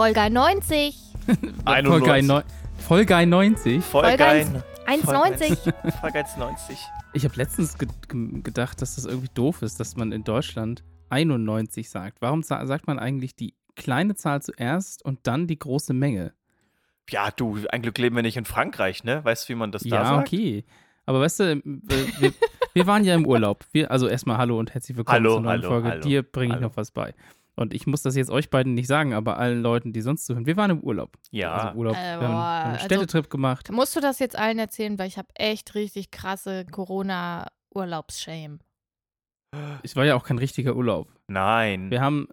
Folge 90. Folge, neun- Folge 90. Folge Folge 1,90. Folge 1,90. Ich habe letztens ge ge gedacht, dass das irgendwie doof ist, dass man in Deutschland 91 sagt. Warum sa sagt man eigentlich die kleine Zahl zuerst und dann die große Menge? Ja, du, ein Glück leben wir nicht in Frankreich, ne? Weißt du, wie man das da ja, sagt? okay. Aber weißt du, wir, wir, waren ja im Urlaub. Wir, also erstmal hallo und herzlich willkommen Hallo, zur neuen hallo, Folge. hallo, Dir bringe ich noch was bei. Und ich muss das jetzt euch beiden nicht sagen, aber allen Leuten, die sonst zuhören. Wir waren im Urlaub. Ja. Also Urlaub. Äh, wir haben, haben einen also- Städtetrip gemacht. Musst du das jetzt allen erzählen, weil ich habe echt richtig krasse Corona-Urlaubsshame. Es war ja auch kein richtiger Urlaub. Nein. Wir haben,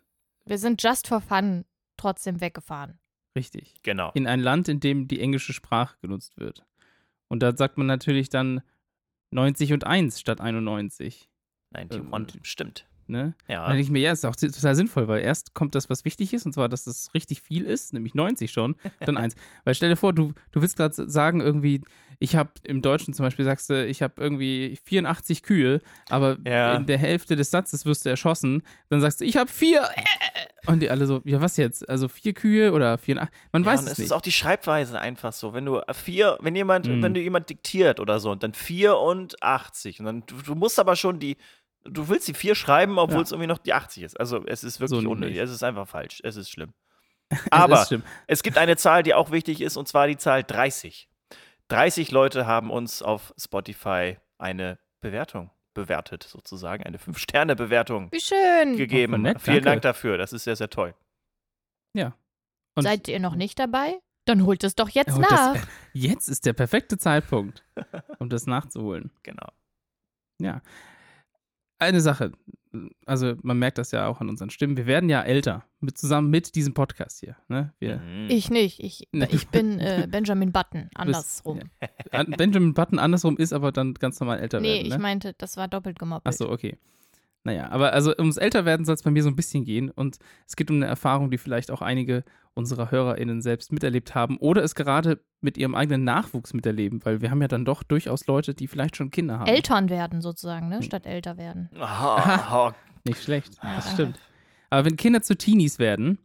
Wir sind just for fun trotzdem weggefahren. richtig, Genau. in ein Land, in dem die englische Sprache genutzt wird. Und da sagt man natürlich dann 90 und 1 statt 91. 91, und- stimmt. Ne? Ja. Dann denke ich mir, ja, ist auch total sinnvoll, weil erst kommt das, was wichtig ist, und zwar, dass das richtig viel ist, nämlich 90 schon, dann eins. Weil stell dir vor, du, du willst gerade sagen, irgendwie, ich habe im Deutschen zum Beispiel, sagst du, ich habe irgendwie 84 Kühe, aber Ja. in der Hälfte des Satzes wirst du erschossen, dann sagst du, ich habe vier. Und die alle so, ja, was jetzt? Also vier Kühe oder vier? Man ja, weiß es es nicht. ist auch die Schreibweise einfach so. Wenn du vier, wenn jemand, Mm. wenn du jemand diktiert oder so und dann 84 und dann, du, du musst aber schon die, du willst die 4 schreiben, obwohl Ja. es irgendwie noch die 80 ist. Also es ist wirklich So unnötig. Es ist einfach falsch. Es ist schlimm. Es Aber ist schlimm. es gibt eine Zahl, die auch wichtig ist, und zwar die Zahl 30. 30 Leute haben uns auf Spotify eine Bewertung bewertet, sozusagen, eine 5-Sterne-Bewertung Wie schön. gegeben. Vielen danke. Dank dafür, das ist sehr, sehr toll. Und Seid ihr noch nicht dabei? Dann holt es doch jetzt Oh, nach. das, jetzt ist der perfekte Zeitpunkt, um das nachzuholen. Genau. Ja. Eine Sache, also man merkt das ja auch an unseren Stimmen. Wir werden ja älter, mit, zusammen mit diesem Podcast hier. Ne? Wir, Mhm. Ich nicht. Ich, Nee. ich bin äh, Benjamin Button. Andersrum. An- Benjamin Button andersrum ist aber dann ganz normal älter nee, werden. Ne? ich meinte, das war doppelt gemoppelt. Achso, okay. Naja, aber also ums Älterwerden soll es bei mir so ein bisschen gehen und es geht um eine Erfahrung, die vielleicht auch einige unserer HörerInnen selbst miterlebt haben oder es gerade mit ihrem eigenen Nachwuchs miterleben, weil wir haben ja dann doch durchaus Leute, die vielleicht schon Kinder haben. Eltern werden sozusagen, Hm. ne? Statt älter werden. Ah, Nicht schlecht, Ja, das stimmt. Aber wenn Kinder zu Teenies werden,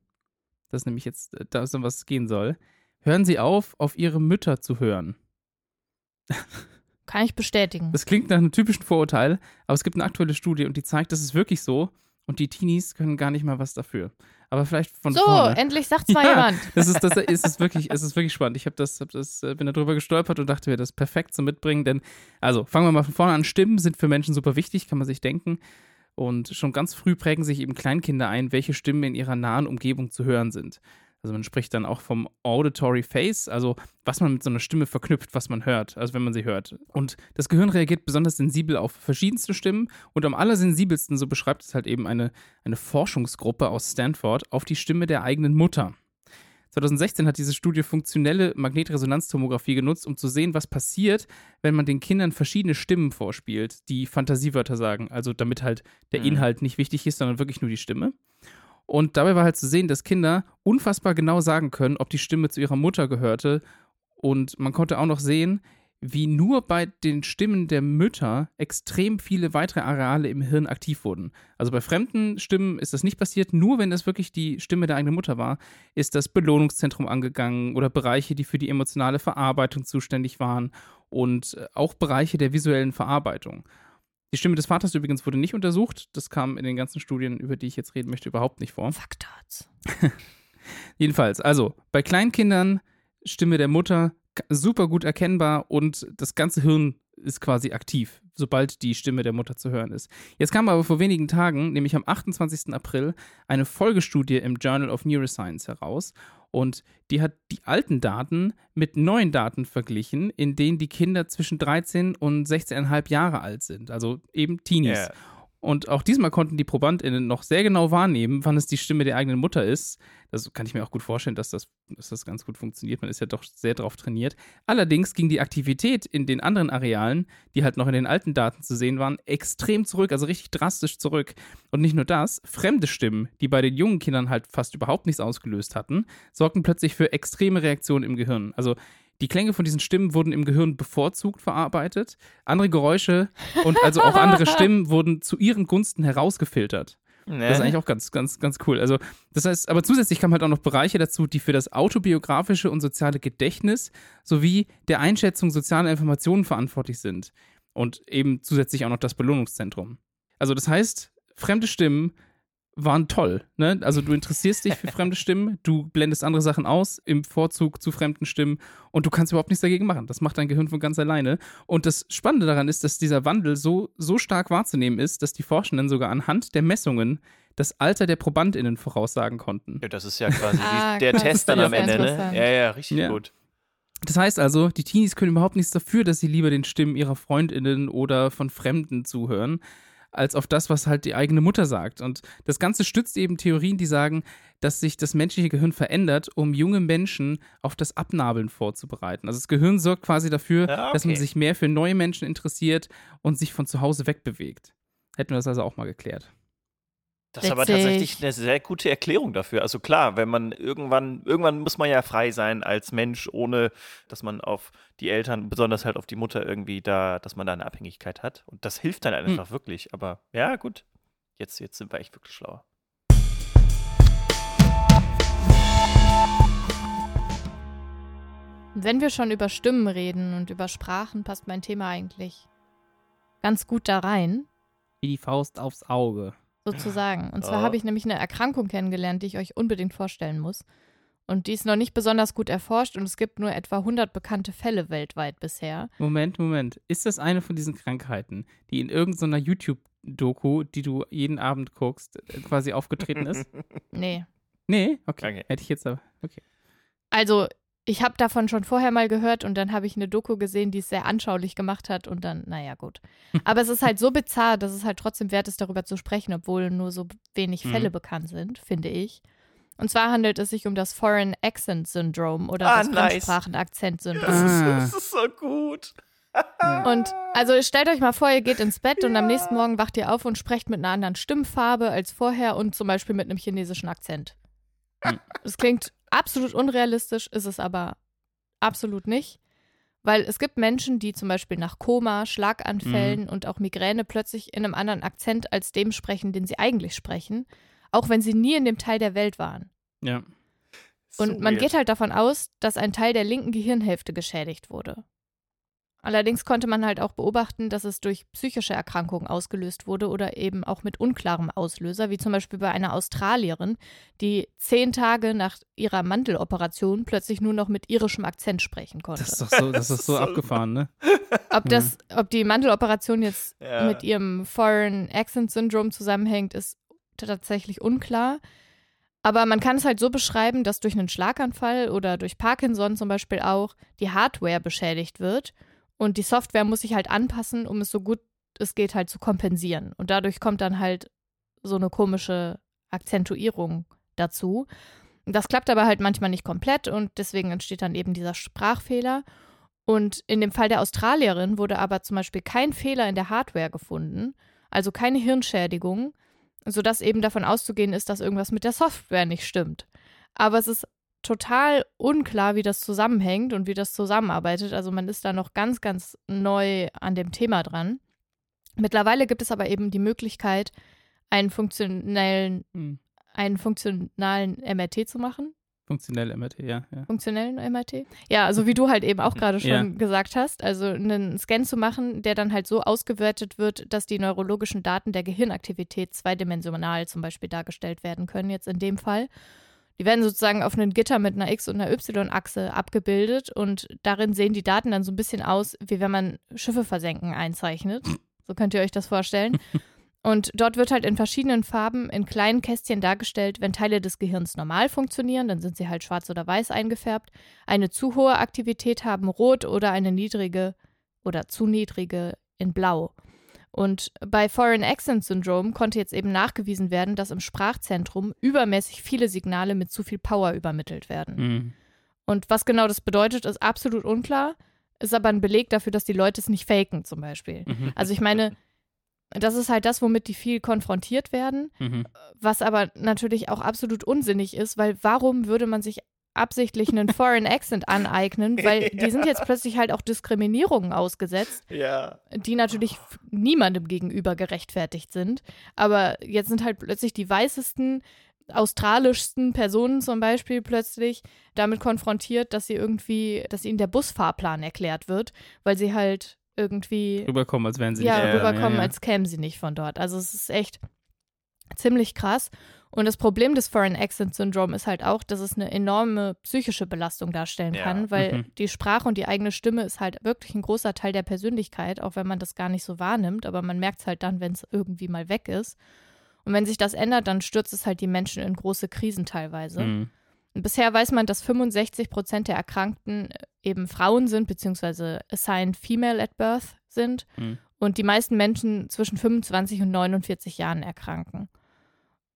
das ist nämlich jetzt äh, da, um was es gehen soll, hören sie auf, auf ihre Mütter zu hören. Kann ich bestätigen. Das klingt nach einem typischen Vorurteil, aber es gibt eine aktuelle Studie und die zeigt, das ist wirklich so und die Teenies können gar nicht mal was dafür. Aber vielleicht von So, vorne. endlich sagt's mal Ja. jemand. Das ist, das ist, es wirklich, es ist wirklich spannend. Ich habe das, hab das, äh, bin darüber gestolpert und dachte mir, das ist perfekt zum Mitbringen, denn, also fangen wir mal von vorne an. Stimmen sind für Menschen super wichtig, kann man sich denken. Und schon ganz früh prägen sich eben Kleinkinder ein, welche Stimmen in ihrer nahen Umgebung zu hören sind. Also man spricht dann auch vom Auditory Face, also was man mit so einer Stimme verknüpft, was man hört, also wenn man sie hört. Und das Gehirn reagiert besonders sensibel auf verschiedenste Stimmen und am allersensibelsten, so beschreibt es halt eben eine, eine Forschungsgruppe aus Stanford, auf die Stimme der eigenen Mutter. 2016 hat diese Studie funktionelle Magnetresonanztomographie genutzt, um zu sehen, was passiert, wenn man den Kindern verschiedene Stimmen vorspielt, die Fantasiewörter sagen. Also damit halt der Mhm. Inhalt nicht wichtig ist, sondern wirklich nur die Stimme. Und dabei war halt zu sehen, dass Kinder unfassbar genau sagen können, ob die Stimme zu ihrer Mutter gehörte. Und man konnte auch noch sehen, wie nur bei den Stimmen der Mütter extrem viele weitere Areale im Hirn aktiv wurden. Also bei fremden Stimmen ist das nicht passiert, nur wenn es wirklich die Stimme der eigenen Mutter war, ist das Belohnungszentrum angegangen oder Bereiche, die für die emotionale Verarbeitung zuständig waren und äh, auch Bereiche der visuellen Verarbeitung. Die Stimme des Vaters übrigens wurde nicht untersucht. Das kam in den ganzen Studien, über die ich jetzt reden möchte, überhaupt nicht vor. Faktats. Jedenfalls, also bei Kleinkindern Stimme der Mutter super gut erkennbar und das ganze Hirn ist quasi aktiv, sobald die Stimme der Mutter zu hören ist. Jetzt kam aber vor wenigen Tagen, nämlich am 28. April, eine Folgestudie im Journal of Neuroscience heraus und die hat die alten Daten mit neuen Daten verglichen, in denen die Kinder zwischen 13 und 16,5 Jahre alt sind, also eben Teenies. Ja. Und auch diesmal konnten die ProbandInnen noch sehr genau wahrnehmen, wann es die Stimme der eigenen Mutter ist. Das kann ich mir auch gut vorstellen, dass das, dass das ganz gut funktioniert. Man ist ja doch sehr drauf trainiert. Allerdings ging die Aktivität in den anderen Arealen, die halt noch in den alten Daten zu sehen waren, extrem zurück, also richtig drastisch zurück. Und nicht nur das, fremde Stimmen, die bei den jungen Kindern halt fast überhaupt nichts ausgelöst hatten, sorgten plötzlich für extreme Reaktionen im Gehirn. Also die Klänge von diesen Stimmen wurden im Gehirn bevorzugt verarbeitet. Andere Geräusche und also auch andere Stimmen wurden zu ihren Gunsten herausgefiltert. Nee. Das ist eigentlich auch ganz, ganz, ganz cool. Also, das heißt, aber zusätzlich kamen halt auch noch Bereiche dazu, die für das autobiografische und soziale Gedächtnis sowie der Einschätzung sozialer Informationen verantwortlich sind. Und eben zusätzlich auch noch das Belohnungszentrum. Also, das heißt, fremde Stimmen waren toll. Ne? Also du interessierst dich für fremde Stimmen, du blendest andere Sachen aus im Vorzug zu fremden Stimmen und du kannst überhaupt nichts dagegen machen. Das macht dein Gehirn von ganz alleine. Und das Spannende daran ist, dass dieser Wandel so, so stark wahrzunehmen ist, dass die Forschenden sogar anhand der Messungen das Alter der ProbandInnen voraussagen konnten. Ja, das ist ja quasi Ah, der krass, Test dann am Ende, ne? Ja, ja, richtig Ja. gut. Das heißt also, die Teenies können überhaupt nichts dafür, dass sie lieber den Stimmen ihrer FreundInnen oder von Fremden zuhören, als auf das, was halt die eigene Mutter sagt. Und das Ganze stützt eben Theorien, die sagen, dass sich das menschliche Gehirn verändert, um junge Menschen auf das Abnabeln vorzubereiten. Also das Gehirn sorgt quasi dafür, Ja, dass man okay. sich mehr für neue Menschen interessiert und sich von zu Hause wegbewegt. Hätten wir das also auch mal geklärt. Das ist aber tatsächlich eine sehr gute Erklärung dafür. Also klar, wenn man irgendwann, irgendwann muss man ja frei sein als Mensch, ohne dass man auf die Eltern, besonders halt auf die Mutter irgendwie da, dass man da eine Abhängigkeit hat. Und das hilft dann einfach wirklich. Aber ja, gut. Jetzt, jetzt sind wir echt wirklich schlauer. Wenn wir schon über Stimmen reden und über Sprachen, passt mein Thema eigentlich ganz gut da rein, Wie die Faust aufs Auge. Sozusagen. Und zwar Ja. habe ich nämlich eine Erkrankung kennengelernt, die ich euch unbedingt vorstellen muss. Und die ist noch nicht besonders gut erforscht und es gibt nur etwa 100 bekannte Fälle weltweit bisher. Moment, Moment. Ist das eine von diesen Krankheiten, die in irgendeiner YouTube-Doku, die du jeden Abend guckst, äh, quasi aufgetreten ist? Nee. Nee? Okay. Okay. Hätte ich jetzt aber. Okay. Also, ich habe davon schon vorher mal gehört und dann habe ich eine Doku gesehen, die es sehr anschaulich gemacht hat und dann, naja, gut. Aber es ist halt so bizarr, dass es halt trotzdem wert ist, darüber zu sprechen, obwohl nur so wenig Mhm. Fälle bekannt sind, finde ich. Und zwar handelt es sich um das Foreign Accent Syndrome oder Ah, das nice. Fremdsprachen-Akzent-Syndrom. Das, Ah. ist, das ist so gut. Und also stellt euch mal vor, ihr geht ins Bett und am nächsten Morgen wacht ihr auf und sprecht mit einer anderen Stimmfarbe als vorher und zum Beispiel mit einem chinesischen Akzent. Das klingt absolut unrealistisch, ist es aber absolut nicht. Weil es gibt Menschen, die zum Beispiel nach Koma, Schlaganfällen und auch Migräne plötzlich in einem anderen Akzent als dem sprechen, den sie eigentlich sprechen, auch wenn sie nie in dem Teil der Welt waren. Ja. So Und man weird. geht halt davon aus, dass ein Teil der linken Gehirnhälfte geschädigt wurde. Allerdings konnte man halt auch beobachten, dass es durch psychische Erkrankungen ausgelöst wurde oder eben auch mit unklarem Auslöser, wie zum Beispiel bei einer Australierin, die zehn Tage nach ihrer Mandeloperation plötzlich nur noch mit irischem Akzent sprechen konnte. Das ist doch so, das ist so abgefahren, ne? Ob, das, ob die Mandeloperation jetzt Ja. mit ihrem Foreign Accent Syndrome zusammenhängt, ist tatsächlich unklar. Aber man kann es halt so beschreiben, dass durch einen Schlaganfall oder durch Parkinson zum Beispiel auch die Hardware beschädigt wird und die Software muss sich halt anpassen, um es so gut es geht halt zu kompensieren. Und dadurch kommt dann halt so eine komische Akzentuierung dazu. Das klappt aber halt manchmal nicht komplett und deswegen entsteht dann eben dieser Sprachfehler. Und in dem Fall der Australierin wurde aber zum Beispiel kein Fehler in der Hardware gefunden, also keine Hirnschädigung, sodass eben davon auszugehen ist, dass irgendwas mit der Software nicht stimmt. Aber es ist total unklar, wie das zusammenhängt und wie das zusammenarbeitet. Also man ist da noch ganz, ganz neu an dem Thema dran. Mittlerweile gibt es aber eben die Möglichkeit, einen funktionellen, Hm. einen funktionalen MRT zu machen. Funktionell MRT, ja. ja. Funktionellen MRT? Ja, also wie du halt eben auch gerade schon Ja. gesagt hast, also einen Scan zu machen, der dann halt so ausgewertet wird, dass die neurologischen Daten der Gehirnaktivität zweidimensional zum Beispiel dargestellt werden können, jetzt in dem Fall. Die werden sozusagen auf einem Gitter mit einer X- und einer Y-Achse abgebildet und darin sehen die Daten dann so ein bisschen aus, wie wenn man Schiffe versenken einzeichnet. So könnt ihr euch das vorstellen. Und dort wird halt in verschiedenen Farben in kleinen Kästchen dargestellt, wenn Teile des Gehirns normal funktionieren, dann sind sie halt schwarz oder weiß eingefärbt, eine zu hohe Aktivität haben rot oder eine niedrige oder zu niedrige in blau. Und bei Foreign Accent Syndrome konnte jetzt eben nachgewiesen werden, dass im Sprachzentrum übermäßig viele Signale mit zu viel Power übermittelt werden. Hm. Und was genau das bedeutet, ist absolut unklar, ist aber ein Beleg dafür, dass die Leute es nicht faken zum Beispiel. Mhm. Also ich meine, das ist halt das, womit die viel konfrontiert werden, Mhm. was aber natürlich auch absolut unsinnig ist, weil warum würde man sich absichtlich einen Foreign Accent aneignen, weil die sind jetzt plötzlich halt auch Diskriminierungen ausgesetzt, Ja. die natürlich niemandem gegenüber gerechtfertigt sind. Aber jetzt sind halt plötzlich die weißesten, australischsten Personen zum Beispiel plötzlich damit konfrontiert, dass sie irgendwie, dass ihnen der Busfahrplan erklärt wird, weil sie halt irgendwie Rüberkommen, als wären sie ja, nicht Ja, rüberkommen, ja, ja. als kämen sie nicht von dort. Also es ist echt ziemlich krass. Und das Problem des Foreign Accent Syndrome ist halt auch, dass es eine enorme psychische Belastung darstellen Ja. kann, weil Mhm. die Sprache und die eigene Stimme ist halt wirklich ein großer Teil der Persönlichkeit, auch wenn man das gar nicht so wahrnimmt, aber man merkt es halt dann, wenn es irgendwie mal weg ist. Und wenn sich das ändert, dann stürzt es halt die Menschen in große Krisen teilweise. Mhm. Und bisher weiß man, dass 65 Prozent der Erkrankten eben Frauen sind, beziehungsweise assigned female at birth sind. Mhm. Und die meisten Menschen zwischen 25 und 49 Jahren erkranken.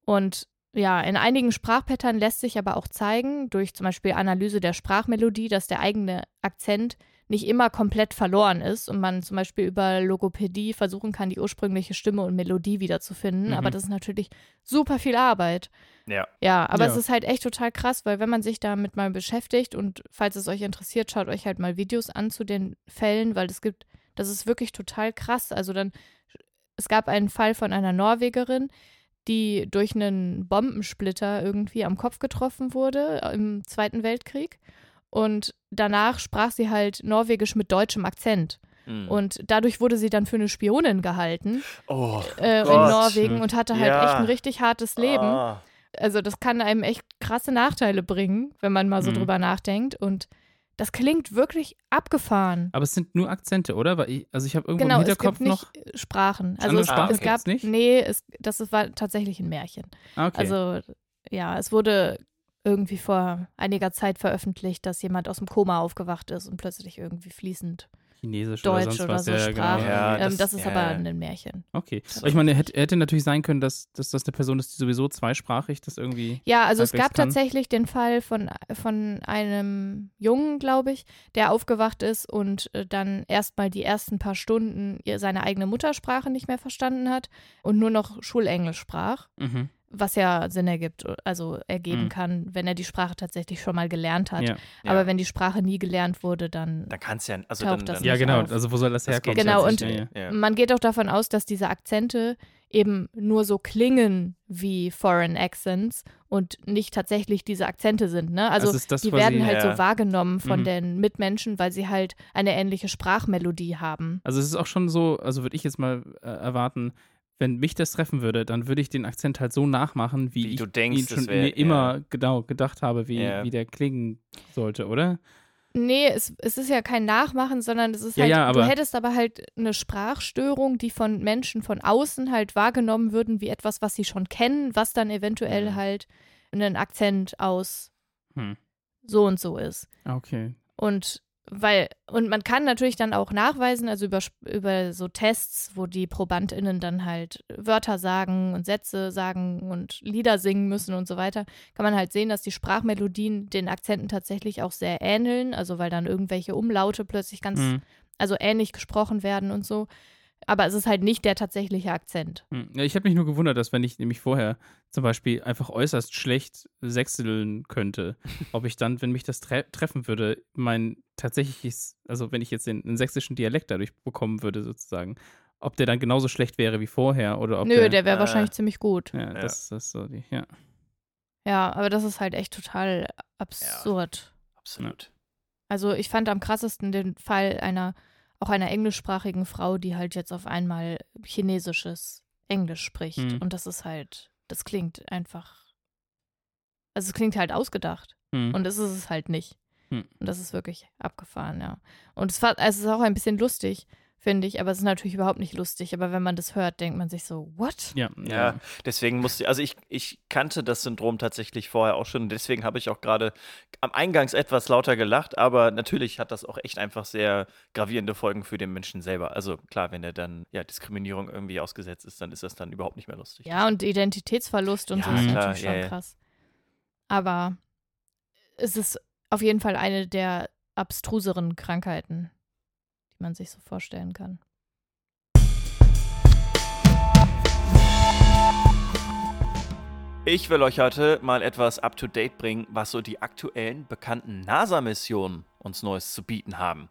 Und ja, in einigen Sprachpattern lässt sich aber auch zeigen, durch zum Beispiel Analyse der Sprachmelodie, dass der eigene Akzent nicht immer komplett verloren ist und man zum Beispiel über Logopädie versuchen kann, die ursprüngliche Stimme und Melodie wiederzufinden. Mhm. Aber das ist natürlich super viel Arbeit. Ja. Ja, aber Ja. es ist halt echt total krass, weil wenn man sich damit mal beschäftigt und falls es euch interessiert, schaut euch halt mal Videos an zu den Fällen, weil es gibt, das ist wirklich total krass. Also dann, es gab einen Fall von einer Norwegerin, die durch einen Bombensplitter irgendwie am Kopf getroffen wurde im Zweiten Weltkrieg. Und danach sprach sie halt Norwegisch mit deutschem Akzent. Mhm. Und dadurch wurde sie dann für eine Spionin gehalten oh, äh, in. Norwegen und hatte halt Ja. echt ein richtig hartes Leben. Ah. Also das kann einem echt krasse Nachteile bringen, wenn man mal so Mhm. drüber nachdenkt. Und das klingt wirklich abgefahren. Aber es sind nur Akzente, oder? Weil ich, also ich habe irgendwo genau, im es Hinterkopf gibt nicht noch. äh, Sprachen. Also es, Sprachen es gab nicht? nee, es, das war tatsächlich ein Märchen. Ah, okay. Also ja, es wurde irgendwie vor einiger Zeit veröffentlicht, dass jemand aus dem Koma aufgewacht ist und plötzlich irgendwie fließend Chinesisch oder Deutsch sonst oder was. so ja, sprach. Genau. Ja, ähm, das- das, ist ja, aber ein Märchen. Okay. Aber ich meine, hätte, hätte natürlich sein können, dass, dass das eine Person ist, die sowieso zweisprachig das irgendwie. Ja, also es gab kann. tatsächlich den Fall von, von einem Jungen, glaube ich, der aufgewacht ist und äh, dann erstmal die ersten paar Stunden ihr- seine eigene Muttersprache nicht mehr verstanden hat und nur noch Schulenglisch sprach, Mhm. Was ja Sinn ergibt, also ergeben Mhm. kann, wenn er die Sprache tatsächlich schon mal gelernt hat. Ja. Ja. Aber wenn die Sprache nie gelernt wurde, dann Dann kannst du ja, also taucht dann, das dann ja, nicht genau. auf. Also wo soll das Das herkommen? Genau, und- ja, ja. ja. Man geht auch davon aus, dass diese Akzente eben nur so klingen wie Foreign Accents und nicht tatsächlich diese Akzente sind. Ne? Also Das ist das die werden halt Ja. so wahrgenommen von Mhm. den Mitmenschen, weil sie halt eine ähnliche Sprachmelodie haben. Also es ist auch schon so, also würde ich jetzt mal äh, erwarten, wenn mich das treffen würde, dann würde ich den Akzent halt so nachmachen, wie, Wie ich du denkst, ihn schon wär- mir immer ja. genau gedacht habe, wie, Ja. wie der klingen sollte, oder? Nee, es, es ist ja kein Nachmachen, sondern es ist Ja, halt, ja, du aber- hättest aber halt eine Sprachstörung, die von Menschen von außen halt wahrgenommen würden, wie etwas, was sie schon kennen, was dann eventuell Mhm. halt einen Akzent aus Hm. so und so ist. Ah, Okay. Und weil, und man kann natürlich dann auch nachweisen, also über, über so Tests, wo die ProbandInnen dann halt Wörter sagen und Sätze sagen und Lieder singen müssen und so weiter, kann man halt sehen, dass die Sprachmelodien den Akzenten tatsächlich auch sehr ähneln, also weil dann irgendwelche Umlaute plötzlich ganz, Hm. also ähnlich gesprochen werden und so. Aber es ist halt nicht der tatsächliche Akzent. Hm. Ja, ich habe mich nur gewundert, dass wenn ich nämlich vorher zum Beispiel einfach äußerst schlecht sechseln könnte, ob ich dann, wenn mich das tre treffen würde, mein tatsächliches, also wenn ich jetzt den, den sächsischen Dialekt dadurch bekommen würde sozusagen, ob der dann genauso schlecht wäre wie vorher oder ob Nö, der, der, wäre äh, wahrscheinlich ziemlich gut. ja, Ja. das das ist so die, ja. Ja, aber das ist halt echt total absurd. Absolut. Also ich fand am krassesten den Fall einer, auch einer englischsprachigen Frau, die halt jetzt auf einmal chinesisches Englisch spricht. Mhm. Und das ist halt, das klingt einfach, also es klingt halt ausgedacht. Hm. Und das ist es halt nicht. Hm. Und das ist wirklich abgefahren, ja. Und es, war, es ist auch ein bisschen lustig, finde ich, aber es ist natürlich überhaupt nicht lustig. Aber wenn man das hört, denkt man sich so, what? ja, Ja, deswegen musste ich, also ich, ich kannte das Syndrom tatsächlich vorher auch schon, deswegen habe ich auch gerade am Eingangs etwas lauter gelacht, aber natürlich hat das auch echt einfach sehr gravierende Folgen für den Menschen selber. Also klar, wenn er dann ja Diskriminierung irgendwie ausgesetzt ist, dann ist das dann überhaupt nicht mehr lustig. Ja, und Identitätsverlust und Ja, so ist klar, natürlich ja, schon ja. krass. Aber es ist auf jeden Fall eine der abstruseren Krankheiten, die man sich so vorstellen kann. Ich will euch heute mal etwas up-to-date bringen, was so die aktuellen bekannten NASA-Missionen uns Neues zu bieten haben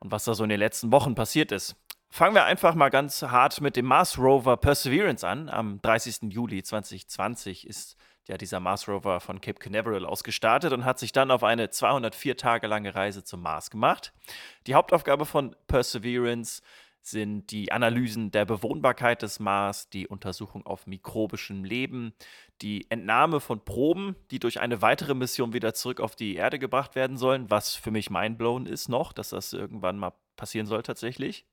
und was da so in den letzten Wochen passiert ist. Fangen wir einfach mal ganz hart mit dem Mars Rover Perseverance an. Am 30. Juli 2020 ist ja dieser Mars Rover von Cape Canaveral aus gestartet und hat sich dann auf eine 204 Tage lange Reise zum Mars gemacht. Die Hauptaufgabe von Perseverance sind die Analysen der Bewohnbarkeit des Mars, die Untersuchung auf mikrobischem Leben, die Entnahme von Proben, die durch eine weitere Mission wieder zurück auf die Erde gebracht werden sollen, was für mich mindblown ist noch, dass das irgendwann mal passieren soll tatsächlich.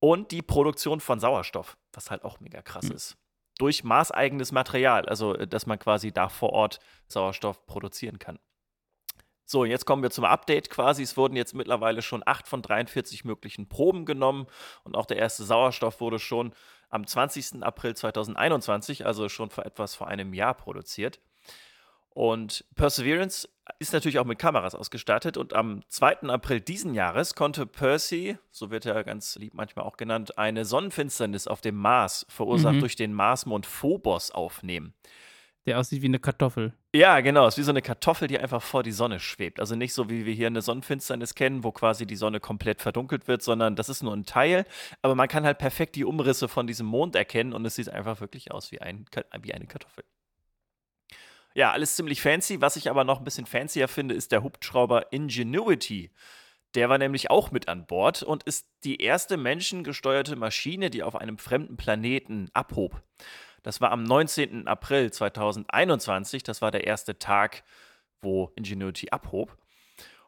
Und die Produktion von Sauerstoff, was halt auch mega krass mhm. ist. Durch maßeigenes Material, also äh, dass man quasi da vor Ort Sauerstoff produzieren kann. So, jetzt kommen wir zum Update quasi. Es wurden jetzt mittlerweile schon 8 von 43 möglichen Proben genommen und auch der erste Sauerstoff wurde schon am 20. April 2021, also schon vor etwas vor einem Jahr produziert. Und Perseverance ist natürlich auch mit Kameras ausgestattet und am 2. April diesen Jahres konnte Percy, so wird er ganz lieb manchmal auch genannt, eine Sonnenfinsternis auf dem Mars, verursacht mhm. durch den Marsmond Phobos, aufnehmen. Der aussieht wie eine Kartoffel. Ja, genau. Es ist wie so eine Kartoffel, die einfach vor die Sonne schwebt. Also nicht so, wie wir hier eine Sonnenfinsternis kennen, wo quasi die Sonne komplett verdunkelt wird, sondern das ist nur ein Teil. Aber man kann halt perfekt die Umrisse von diesem Mond erkennen und es sieht einfach wirklich aus wie, ein, wie eine Kartoffel. Ja, alles ziemlich fancy. Was ich aber noch ein bisschen fancier finde, ist der Hubschrauber Ingenuity. Der war nämlich auch mit an Bord und ist die erste menschengesteuerte Maschine, die auf einem fremden Planeten abhob. Das war am 19. April 2021. Das war der erste Tag, wo Ingenuity abhob.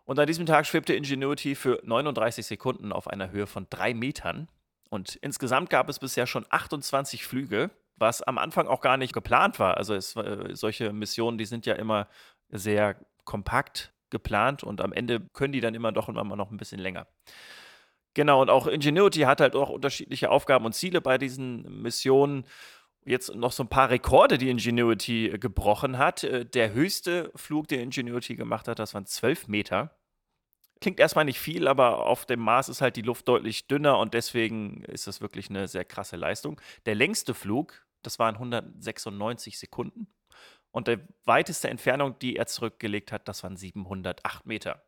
Und an diesem Tag schwebte Ingenuity für 39 Sekunden auf einer Höhe von drei Metern. Und insgesamt gab es bisher schon 28 Flüge, was am Anfang auch gar nicht geplant war. Also es, äh, solche Missionen, die sind ja immer sehr kompakt geplant und am Ende können die dann immer doch immer noch ein bisschen länger. Genau, und auch Ingenuity hat halt auch unterschiedliche Aufgaben und Ziele bei diesen Missionen jetzt noch so ein paar Rekorde, die Ingenuity gebrochen hat. Äh, der höchste Flug, der Ingenuity gemacht hat, das waren 12 Meter. Klingt erstmal nicht viel, aber auf dem Mars ist halt die Luft deutlich dünner und deswegen ist das wirklich eine sehr krasse Leistung. Der längste Flug, das waren 196 Sekunden. Und die weiteste Entfernung, die er zurückgelegt hat, das waren 708 Meter.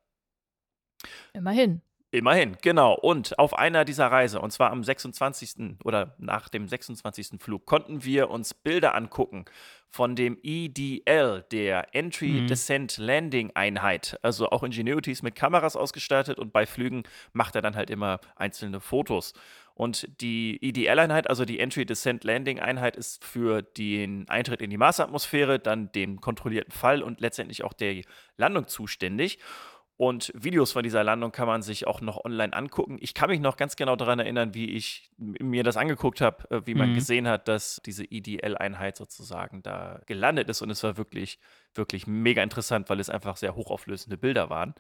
Immerhin. Immerhin, genau. Und auf einer dieser Reise, und zwar am 26. oder nach dem 26. Flug, konnten wir uns Bilder angucken von dem EDL, der Entry mhm. Descent Landing Einheit. Also auch Ingenuity ist mit Kameras ausgestattet und bei Flügen macht er dann halt immer einzelne Fotos. Und die EDL-Einheit, also die Entry Descent Landing Einheit, ist für den Eintritt in die Marsatmosphäre, dann den kontrollierten Fall und letztendlich auch der Landung zuständig. Und Videos von dieser Landung kann man sich auch noch online angucken. Ich kann mich noch ganz genau daran erinnern, wie ich mir das angeguckt habe, äh, wie man mhm. gesehen hat, dass diese EDL-Einheit sozusagen da gelandet ist. Und es war wirklich, wirklich mega interessant, weil es einfach sehr hochauflösende Bilder waren.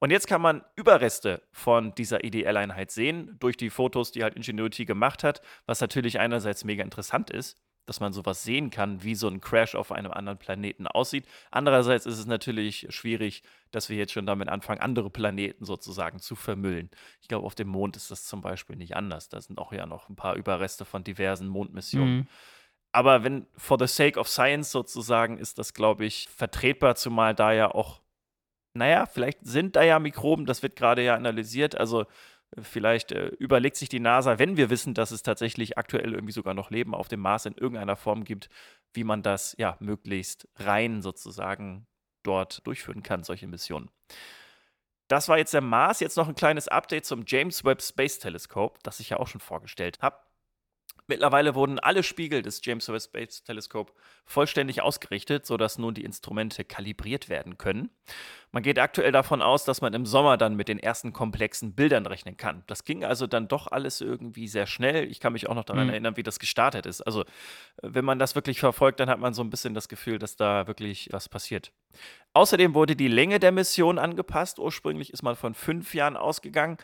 Und jetzt kann man Überreste von dieser EDL-Einheit sehen, durch die Fotos, die halt Ingenuity gemacht hat, was natürlich einerseits mega interessant ist, dass man sowas sehen kann, wie so ein Crash auf einem anderen Planeten aussieht. Andererseits ist es natürlich schwierig, dass wir jetzt schon damit anfangen, andere Planeten sozusagen zu vermüllen. Ich glaube, auf dem Mond ist das zum Beispiel nicht anders. Da sind auch ja noch ein paar Überreste von diversen Mondmissionen. Mhm. Aber wenn for the sake of science sozusagen ist das, glaube ich, vertretbar, zumal da ja auch, naja, vielleicht sind da ja Mikroben, das wird gerade ja analysiert. Also Vielleicht äh, überlegt sich die NASA, wenn wir wissen, dass es tatsächlich aktuell irgendwie sogar noch Leben auf dem Mars in irgendeiner Form gibt, wie man das ja möglichst rein sozusagen dort durchführen kann, solche Missionen. Das war jetzt der Mars. Jetzt noch ein kleines Update zum James Webb Space Telescope, das ich ja auch schon vorgestellt habe. Mittlerweile wurden alle Spiegel des James Webb Space Telescope vollständig ausgerichtet, sodass nun die Instrumente kalibriert werden können. Man geht aktuell davon aus, dass man im Sommer dann mit den ersten komplexen Bildern rechnen kann. Das ging also dann doch alles irgendwie sehr schnell. Ich kann mich auch noch daran mhm. erinnern, wie das gestartet ist. Also, wenn man das wirklich verfolgt, dann hat man so ein bisschen das Gefühl, dass da wirklich was passiert. Außerdem wurde die Länge der Mission angepasst. Ursprünglich ist man von fünf Jahren ausgegangen.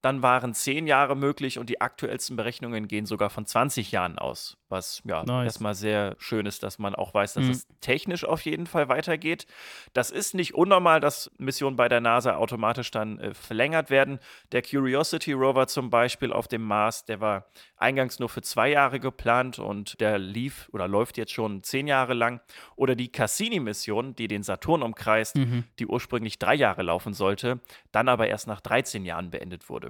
Dann waren zehn Jahre möglich und die aktuellsten Berechnungen gehen sogar von 20 Jahren aus. Was ja Nice. erstmal sehr schön ist, dass man auch weiß, dass Mhm. es technisch auf jeden Fall weitergeht. Das ist nicht unnormal, dass Missionen bei der NASA automatisch dann äh, verlängert werden. Der Curiosity Rover zum Beispiel auf dem Mars, der war eingangs nur für zwei Jahre geplant und der lief oder läuft jetzt schon zehn Jahre lang. Oder die Cassini-Mission, die den Saturn umkreist, Mhm. die ursprünglich drei Jahre laufen sollte, dann aber erst nach 13 Jahren beendet wurde.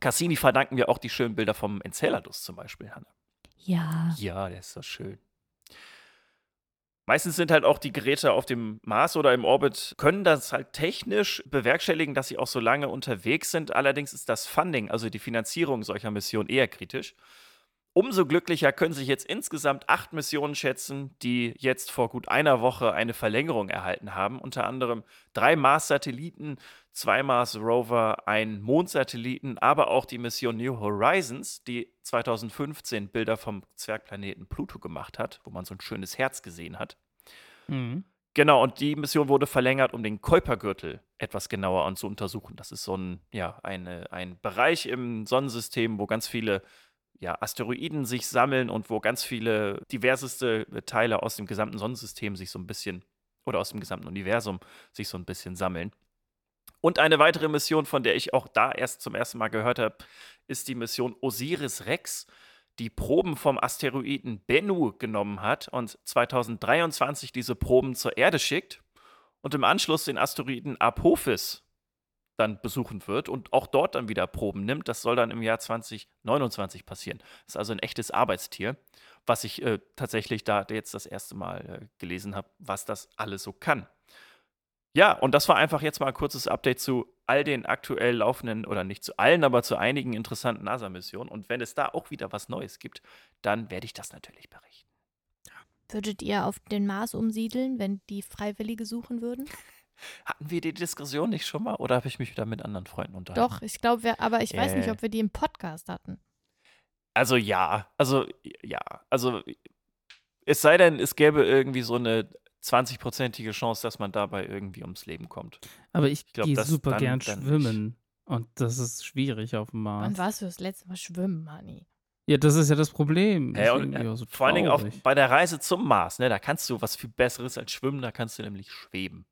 Cassini verdanken wir auch die schönen Bilder vom Enceladus zum Beispiel, Hanna. Ja. Ja, der ist so schön. Meistens sind halt auch die Geräte auf dem Mars oder im Orbit, können das halt technisch bewerkstelligen, dass sie auch so lange unterwegs sind. Allerdings ist das Funding, also die Finanzierung solcher Missionen, eher kritisch. Umso glücklicher können sich jetzt insgesamt acht Missionen schätzen, die jetzt vor gut einer Woche eine Verlängerung erhalten haben. Unter anderem drei Mars-Satelliten, zwei Mars-Rover, ein Mondsatelliten, aber auch die Mission New Horizons, die 2015 Bilder vom Zwergplaneten Pluto gemacht hat, wo man so ein schönes Herz gesehen hat. Mhm. Genau, und die Mission wurde verlängert, um den Kuipergürtel etwas genauer zu untersuchen. Das ist so ein, ja, eine, ein Bereich im Sonnensystem, wo ganz viele ja, Asteroiden sich sammeln und wo ganz viele diverseste Teile aus dem gesamten Sonnensystem sich so ein bisschen oder aus dem gesamten Universum sich so ein bisschen sammeln. Und eine weitere Mission, von der ich auch da erst zum ersten Mal gehört habe, ist die Mission Osiris Rex, die Proben vom Asteroiden Bennu genommen hat und 2023 diese Proben zur Erde schickt und im Anschluss den Asteroiden Apophis dann besuchen wird und auch dort dann wieder Proben nimmt. Das soll dann im Jahr 2029 passieren. Das ist also ein echtes Arbeitstier, was ich äh, tatsächlich da jetzt das erste Mal äh, gelesen habe, was das alles so kann. Ja, und das war einfach jetzt mal ein kurzes Update zu all den aktuell laufenden, oder nicht zu allen, aber zu einigen interessanten NASA-Missionen. Und wenn es da auch wieder was Neues gibt, dann werde ich das natürlich berichten. Würdet ihr auf den Mars umsiedeln, wenn die Freiwillige suchen würden? Hatten wir die Diskussion nicht schon mal oder habe ich mich wieder mit anderen Freunden unterhalten? Doch, ich glaube, wir, aber ich weiß nicht, Äh. ob wir die im Podcast hatten. Also ja, also ja, also es sei denn, es gäbe irgendwie so eine 20-prozentige Chance, dass man dabei irgendwie ums Leben kommt. Aber ich, glaub, gehe super dann- gern dann schwimmen. Und das ist schwierig auf dem Mars. Wann warst du das letzte Mal schwimmen, Honey? Ja, das ist ja das Problem. Ja, und, äh, so vor allen Dingen auch bei der Reise zum Mars, ne, da kannst du was viel Besseres als schwimmen, da kannst du nämlich schweben.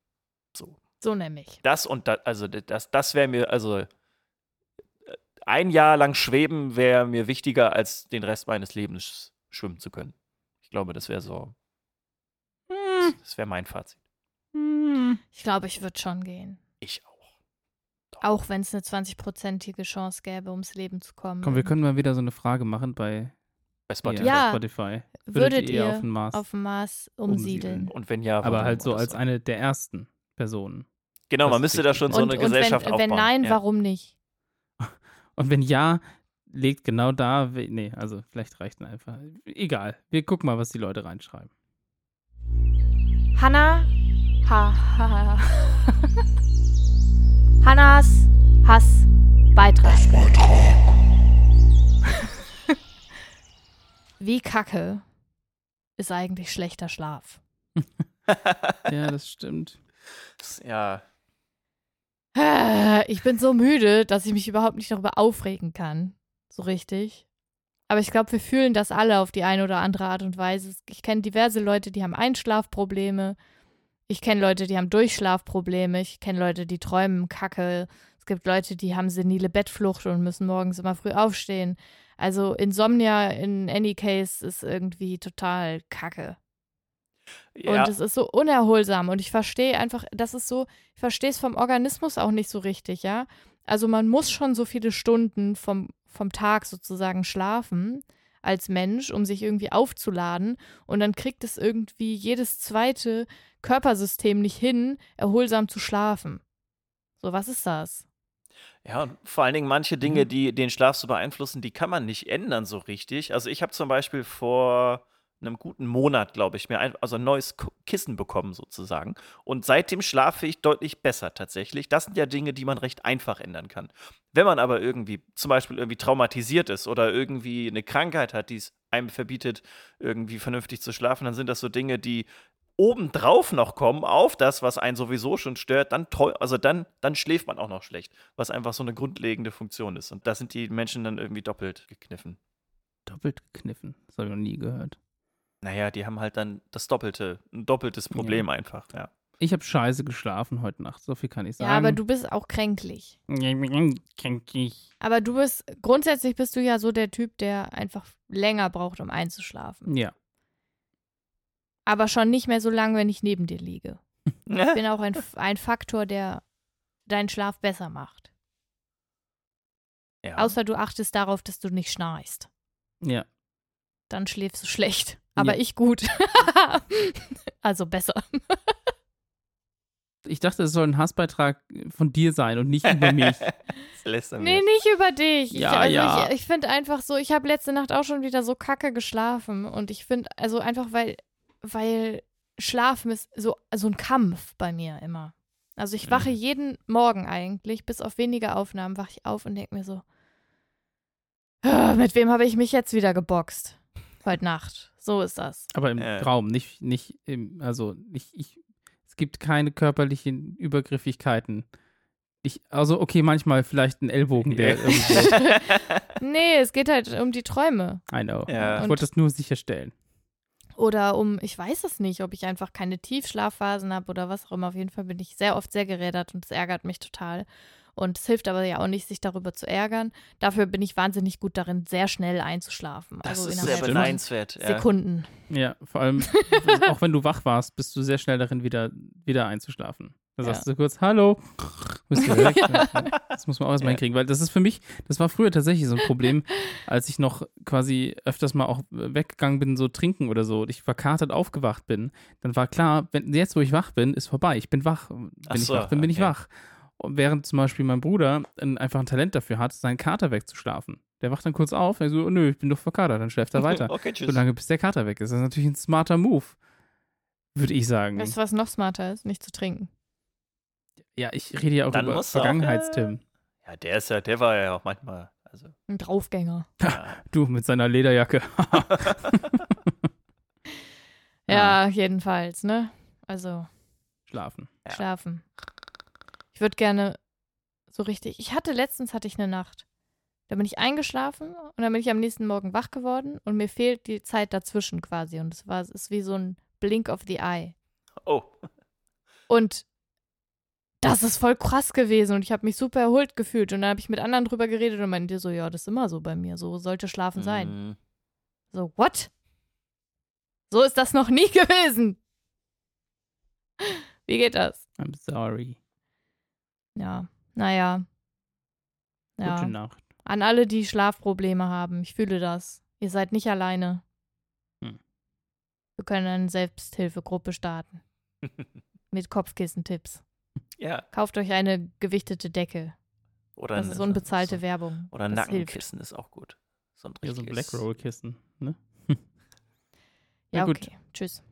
So. So nämlich. Das und das, also das, das wäre mir, also äh, ein Jahr lang schweben wäre mir wichtiger, als den Rest meines Lebens schwimmen zu können. Ich glaube, das wäre so, Hm, das wäre mein Fazit. hm. Ich glaube, ich würde schon gehen. Ich auch. Auch wenn es eine 20-prozentige Chance gäbe, ums Leben zu kommen. Komm, wir können mal wieder so eine Frage machen bei Bei Spotify. Ja. Spotify. Würdet ihr ihr auf dem Mars? auf dem Mars Umsiedeln. umsiedeln? Und wenn ja, aber halt so als eine der ersten Personen. Genau, das man müsste da schon so und, eine und Gesellschaft wenn, aufbauen. wenn nein, ja. warum nicht? Und wenn ja, legt genau da. Nee, also vielleicht reicht einfach. Egal. Wir gucken mal, was die Leute reinschreiben. Hanna. Ha, ha, ha. Hannas Hass Beitrag. Wie kacke ist eigentlich schlechter Schlaf? Ja, das stimmt. Ja, Ich bin so müde, dass ich mich überhaupt nicht darüber aufregen kann. So richtig. Aber ich glaube, wir fühlen das alle auf die eine oder andere Art und Weise. Ich kenne diverse Leute, die haben Einschlafprobleme. Ich kenne Leute, die haben Durchschlafprobleme. Ich kenne Leute, die träumen Kacke. Es gibt Leute, die haben senile Bettflucht und müssen morgens immer früh aufstehen. Also Insomnia in any case ist irgendwie total Kacke. Ja. Und es ist so unerholsam. Und ich verstehe einfach, das ist so, ich verstehe es vom Organismus auch nicht so richtig, ja. Also man muss schon so viele Stunden vom, vom Tag sozusagen schlafen als Mensch, um sich irgendwie aufzuladen. Und dann kriegt es irgendwie jedes zweite Körpersystem nicht hin, erholsam zu schlafen. So, was ist das? Ja, und vor allen Dingen manche Dinge, Mhm. die den Schlaf so beeinflussen, die kann man nicht ändern so richtig. Also ich habe zum Beispiel vor einem guten Monat, glaube ich, mir ein, also ein neues Kissen bekommen sozusagen. Und seitdem schlafe ich deutlich besser tatsächlich. Das sind ja Dinge, die man recht einfach ändern kann. Wenn man aber irgendwie zum Beispiel irgendwie traumatisiert ist oder irgendwie eine Krankheit hat, die es einem verbietet, irgendwie vernünftig zu schlafen, dann sind das so Dinge, die obendrauf noch kommen auf das, was einen sowieso schon stört, dann also dann, dann schläft man auch noch schlecht, was einfach so eine grundlegende Funktion ist. Und da sind die Menschen dann irgendwie doppelt gekniffen. Doppelt gekniffen? Das habe ich noch nie gehört. Naja, die haben halt dann das Doppelte, ein doppeltes Problem ja. einfach, ja. Ich habe scheiße geschlafen heute Nacht, so viel kann ich sagen. Ja, aber du bist auch kränklich. Kränklich. Aber du bist, grundsätzlich bist du ja so der Typ, der einfach länger braucht, um einzuschlafen. Ja. Aber schon nicht mehr so lange, wenn ich neben dir liege. Ich bin auch ein, ein Faktor, der deinen Schlaf besser macht. Ja. Außer du achtest darauf, dass du nicht schnarchst. Ja. Dann schläfst du schlecht. Aber ja. ich gut. also besser. Ich dachte, es soll ein Hassbeitrag von dir sein und nicht über mich. nee, nicht über dich. Ja, ich, also ja. Ich, ich finde einfach so, ich habe letzte Nacht auch schon wieder so kacke geschlafen. Und ich finde, also einfach, weil, weil Schlafen ist so, so ein Kampf bei mir immer. Also ich wache mhm. jeden Morgen eigentlich, bis auf wenige Aufnahmen, wache ich auf und denke mir so, mit wem habe ich mich jetzt wieder geboxt? Heute Nacht. So ist das. Aber im äh. Raum, nicht, nicht im, also nicht, ich gibt keine körperlichen Übergriffigkeiten. Ich, also, okay, manchmal vielleicht ein Ellbogen, der irgendwie. nee, es geht halt um die Träume. I know. Ja. Ich wollte das nur sicherstellen. Oder um, ich weiß es nicht, ob ich einfach keine Tiefschlafphasen habe oder was auch immer. Auf jeden Fall bin ich sehr oft sehr gerädert und es ärgert mich total. Und es hilft aber ja auch nicht, sich darüber zu ärgern. Dafür bin ich wahnsinnig gut darin, sehr schnell einzuschlafen. Das also ist sehr beneidenswert. Ja. Sekunden. Ja, vor allem, auch wenn du wach warst, bist du sehr schnell darin, wieder, wieder einzuschlafen. Da ja. sagst du kurz, hallo, bist du weg. das muss man auch erstmal ja. hinkriegen, weil das ist für mich, das war früher tatsächlich so ein Problem, als ich noch quasi öfters mal auch weggegangen bin, so trinken oder so, und ich verkatert aufgewacht bin, dann war klar, wenn jetzt, wo ich wach bin, ist vorbei, ich bin wach. Wenn so, ich wach bin, bin okay. ich wach. Während zum Beispiel mein Bruder einfach ein Talent dafür hat, seinen Kater wegzuschlafen. Der wacht dann kurz auf, er so, oh, nö, ich bin doch verkatert, dann schläft er weiter. okay, tschüss. Solange bis der Kater weg ist. Das ist natürlich ein smarter Move, würde ich sagen. Weißt du, was noch smarter ist? Nicht zu trinken. Ja, ich rede ja auch dann über Vergangenheitstim. Äh, ja, der ist ja, der war ja auch manchmal. Also. Ein Draufgänger. Ja. du mit seiner Lederjacke. ja, jedenfalls, ne? Also. Schlafen. Ja. Schlafen. Ich würde gerne so richtig. Ich hatte letztens hatte ich eine Nacht. Da bin ich eingeschlafen und dann bin ich am nächsten Morgen wach geworden und mir fehlt die Zeit dazwischen quasi. Und es war, es ist wie so ein Blink of the Eye. Oh. Und das ist voll krass gewesen und ich habe mich super erholt gefühlt. Und dann habe ich mit anderen drüber geredet und meinte so, ja, das ist immer so bei mir. So sollte Schlafen sein. Mhm. So, what? So ist das noch nie gewesen. Wie geht das? I'm sorry. Ja, naja. Ja. Gute Nacht. An alle, die Schlafprobleme haben, ich fühle das. Ihr seid nicht alleine. Hm. Wir können eine Selbsthilfegruppe starten. Mit Kopfkissentipps. Ja. Kauft euch eine gewichtete Decke. Oder das ist unbezahlte so, Werbung. Oder ein Nackenkissen hilft. ist auch gut. So ein ja, so ein Blackroll-Kissen, ne? ja, okay. Gut. Tschüss. Tschüss.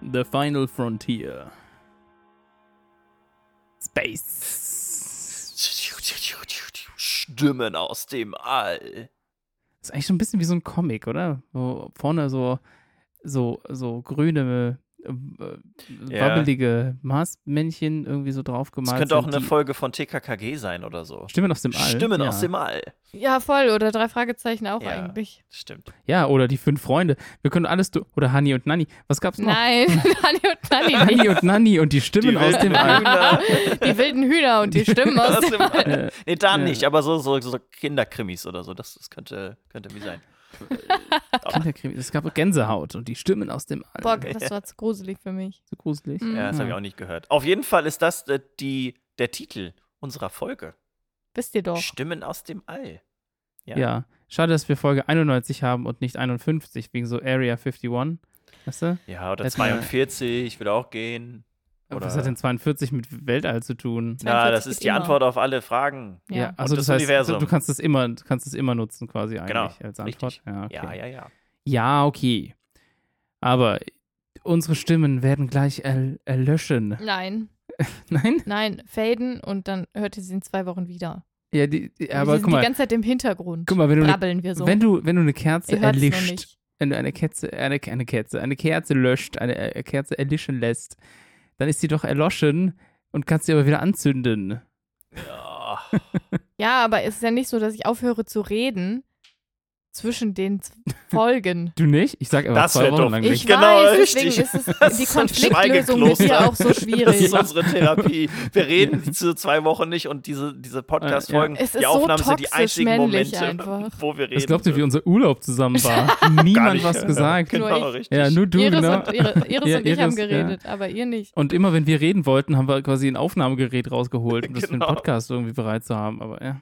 The Final Frontier. Space. Stimmen aus dem All. Das ist eigentlich schon ein bisschen wie so ein Comic, oder? Wo vorne so, so, so grüne äh, ja. wabbelige Marsmännchen irgendwie so drauf gemalt. Das könnte auch eine Folge von TKKG sein oder so. Stimmen aus dem All. Stimmen ja. aus dem All. Ja, voll. Oder drei Fragezeichen auch ja, eigentlich. Stimmt. Ja, oder die fünf Freunde. Wir können alles du oder Hani und Nanni. Was gab's noch? Nein, Hani und Nanni. Hani und Nanni und die Stimmen die aus dem All. die wilden Hühner und die Stimmen aus, aus dem All. nee, da nicht, aber so, so, so Kinderkrimis oder so. Das, das könnte, könnte wie sein. Es gab Gänsehaut und die Stimmen aus dem All. Boah, das war zu gruselig für mich. Zu gruselig? Mhm. Ja, das habe ich auch nicht gehört. Auf jeden Fall ist das äh, die, der Titel unserer Folge. Wisst ihr doch. Stimmen aus dem All. Ja. ja. Schade, dass wir Folge 91 haben und nicht 51, wegen so Area 51. Weißt du? Ja, oder 42, ich will auch gehen. Oder was hat denn 42 mit Weltall zu tun? Ja, das ist die immer. Antwort auf alle Fragen. Ja, ja also das, das, heißt, Universum. du kannst es immer, du kannst es immer nutzen quasi eigentlich genau, als Antwort. Ja, okay. ja, ja, ja. Ja, okay. Aber unsere Stimmen werden gleich erl erlöschen. Nein. Nein? Nein, faden und dann hört ihr sie in zwei Wochen wieder. Ja, die, die, aber sind guck mal, die ganze Zeit im Hintergrund. guck mal, wenn du, eine, brabbeln wir so. wenn du, wenn du eine Kerze Ihr erlischt, wenn du eine Kerze, eine, eine Kerze, eine Kerze löscht, eine äh, Kerze erlischen lässt, dann ist sie doch erloschen und kannst sie aber wieder anzünden. Ja. Ja, aber es ist ja nicht so, dass ich aufhöre zu reden zwischen den Folgen. Du nicht? Ich sag aber Das zwei Wochen lang Ich nicht. Genau, weiß, deswegen richtig. ist es Das die so Konfliktlösung mit dir auch so Das schwierig. ist unsere Therapie. Wir reden diese zwei Wochen nicht und diese, diese Podcast-Folgen, Es ist die so Aufnahmen sind die einzigen Momente, einfach. wo wir reden. Was glaubt ihr, wie unser Urlaub zusammen war? Niemand nicht. was gesagt. Nur Genau, ich. richtig. Ja, nur du, Iris, genau. und, Iris, Iris Ja, und ich haben Iris, ja. geredet, aber ihr nicht. Und immer wenn wir reden wollten, haben wir quasi ein Aufnahmegerät rausgeholt, um das für den Genau. Podcast irgendwie bereit zu haben. Aber ja,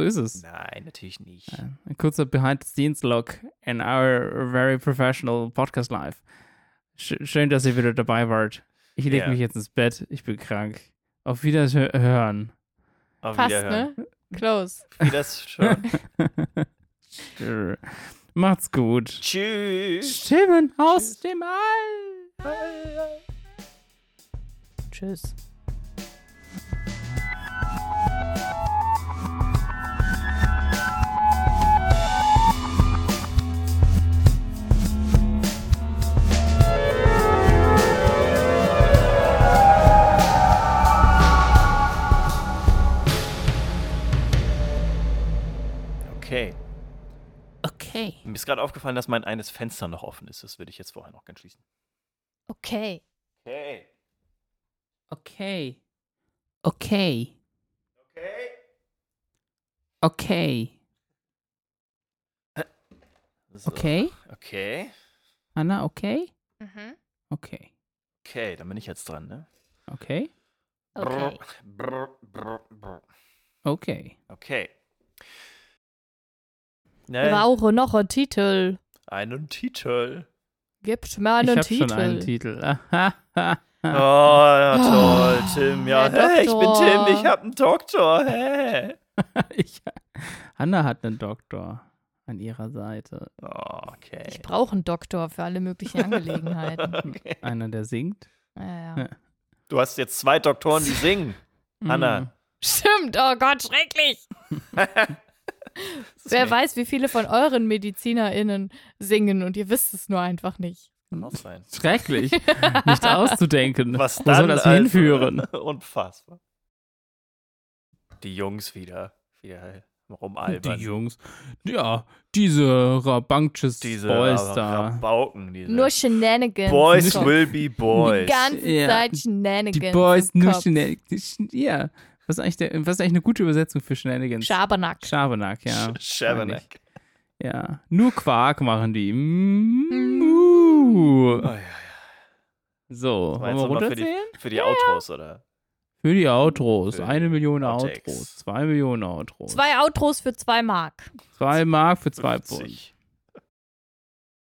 so ist es. Nein, natürlich nicht. Ein kurzer Behind-the-Scenes-Look in our very professional Podcast Live. Sch schön, dass ihr wieder dabei wart. Ich lege Ja. mich jetzt ins Bett. Ich bin krank. Auf Wiederhören. Auf Fast, Wiederhören. ne? Close. Wie das schon. Tschö. Macht's gut. Tschüss. Stimmen aus dem All. Tschüss. Gerade aufgefallen, dass mein eines Fenster noch offen ist. Das würde ich jetzt vorher noch ganz schließen. Okay. Okay. Okay. Okay. Okay. Okay. So. Okay. Okay. Anna, okay? Mhm. Okay. Okay, dann bin ich jetzt dran, ne? Okay. Okay. Brr, brr, brr. Okay. Okay. Wir Ne, brauchen noch einen Titel. einen Titel. Gib mir Ich einen habe Titel. schon einen Titel. Oh, ja, toll, Oh, Tim. Ja, hey, ich bin. Tim, ich hab einen Doktor. Hey. ich, Hanna hat einen Doktor an ihrer Seite. Oh, okay. Ich brauche einen Doktor für alle möglichen Angelegenheiten. okay. Einer, der singt. Ja, ja. Du hast jetzt zwei Doktoren, die singen. Hanna. Mm. Stimmt, oh Gott, schrecklich. Wer mir- weiß, wie viele von euren MedizinerInnen singen und ihr wisst es nur einfach nicht. Kann auch sein. Schrecklich. Nicht auszudenken. Was Wo soll das also- hinführen? Unfassbar. Die Jungs wieder. Wieder rumalbern. Die Jungs. Ja, diese Rabankches Diese Boys da. Rabauken. Diese Nur Shenanigans. Boys will be boys. Die ganze Ja. Zeit Shenanigans. Die Boys nur. Shenanigans. Ja. Was ist, eigentlich der, was ist eigentlich eine gute Übersetzung für Shenanigans? Schabernack. Schabernack, ja. Sch- Schabernack. Ja. Nur Quark machen die. Mu. Oh, ja, ja. So, wollen wir mal für die, runterzählen? für die Outros, oder? Für die Outros. Für Eine Million Outtakes. Outros. Zwei Millionen Outros. Zwei Outros für zwei Mark. Zwei Mark für zwei 50. Pfund.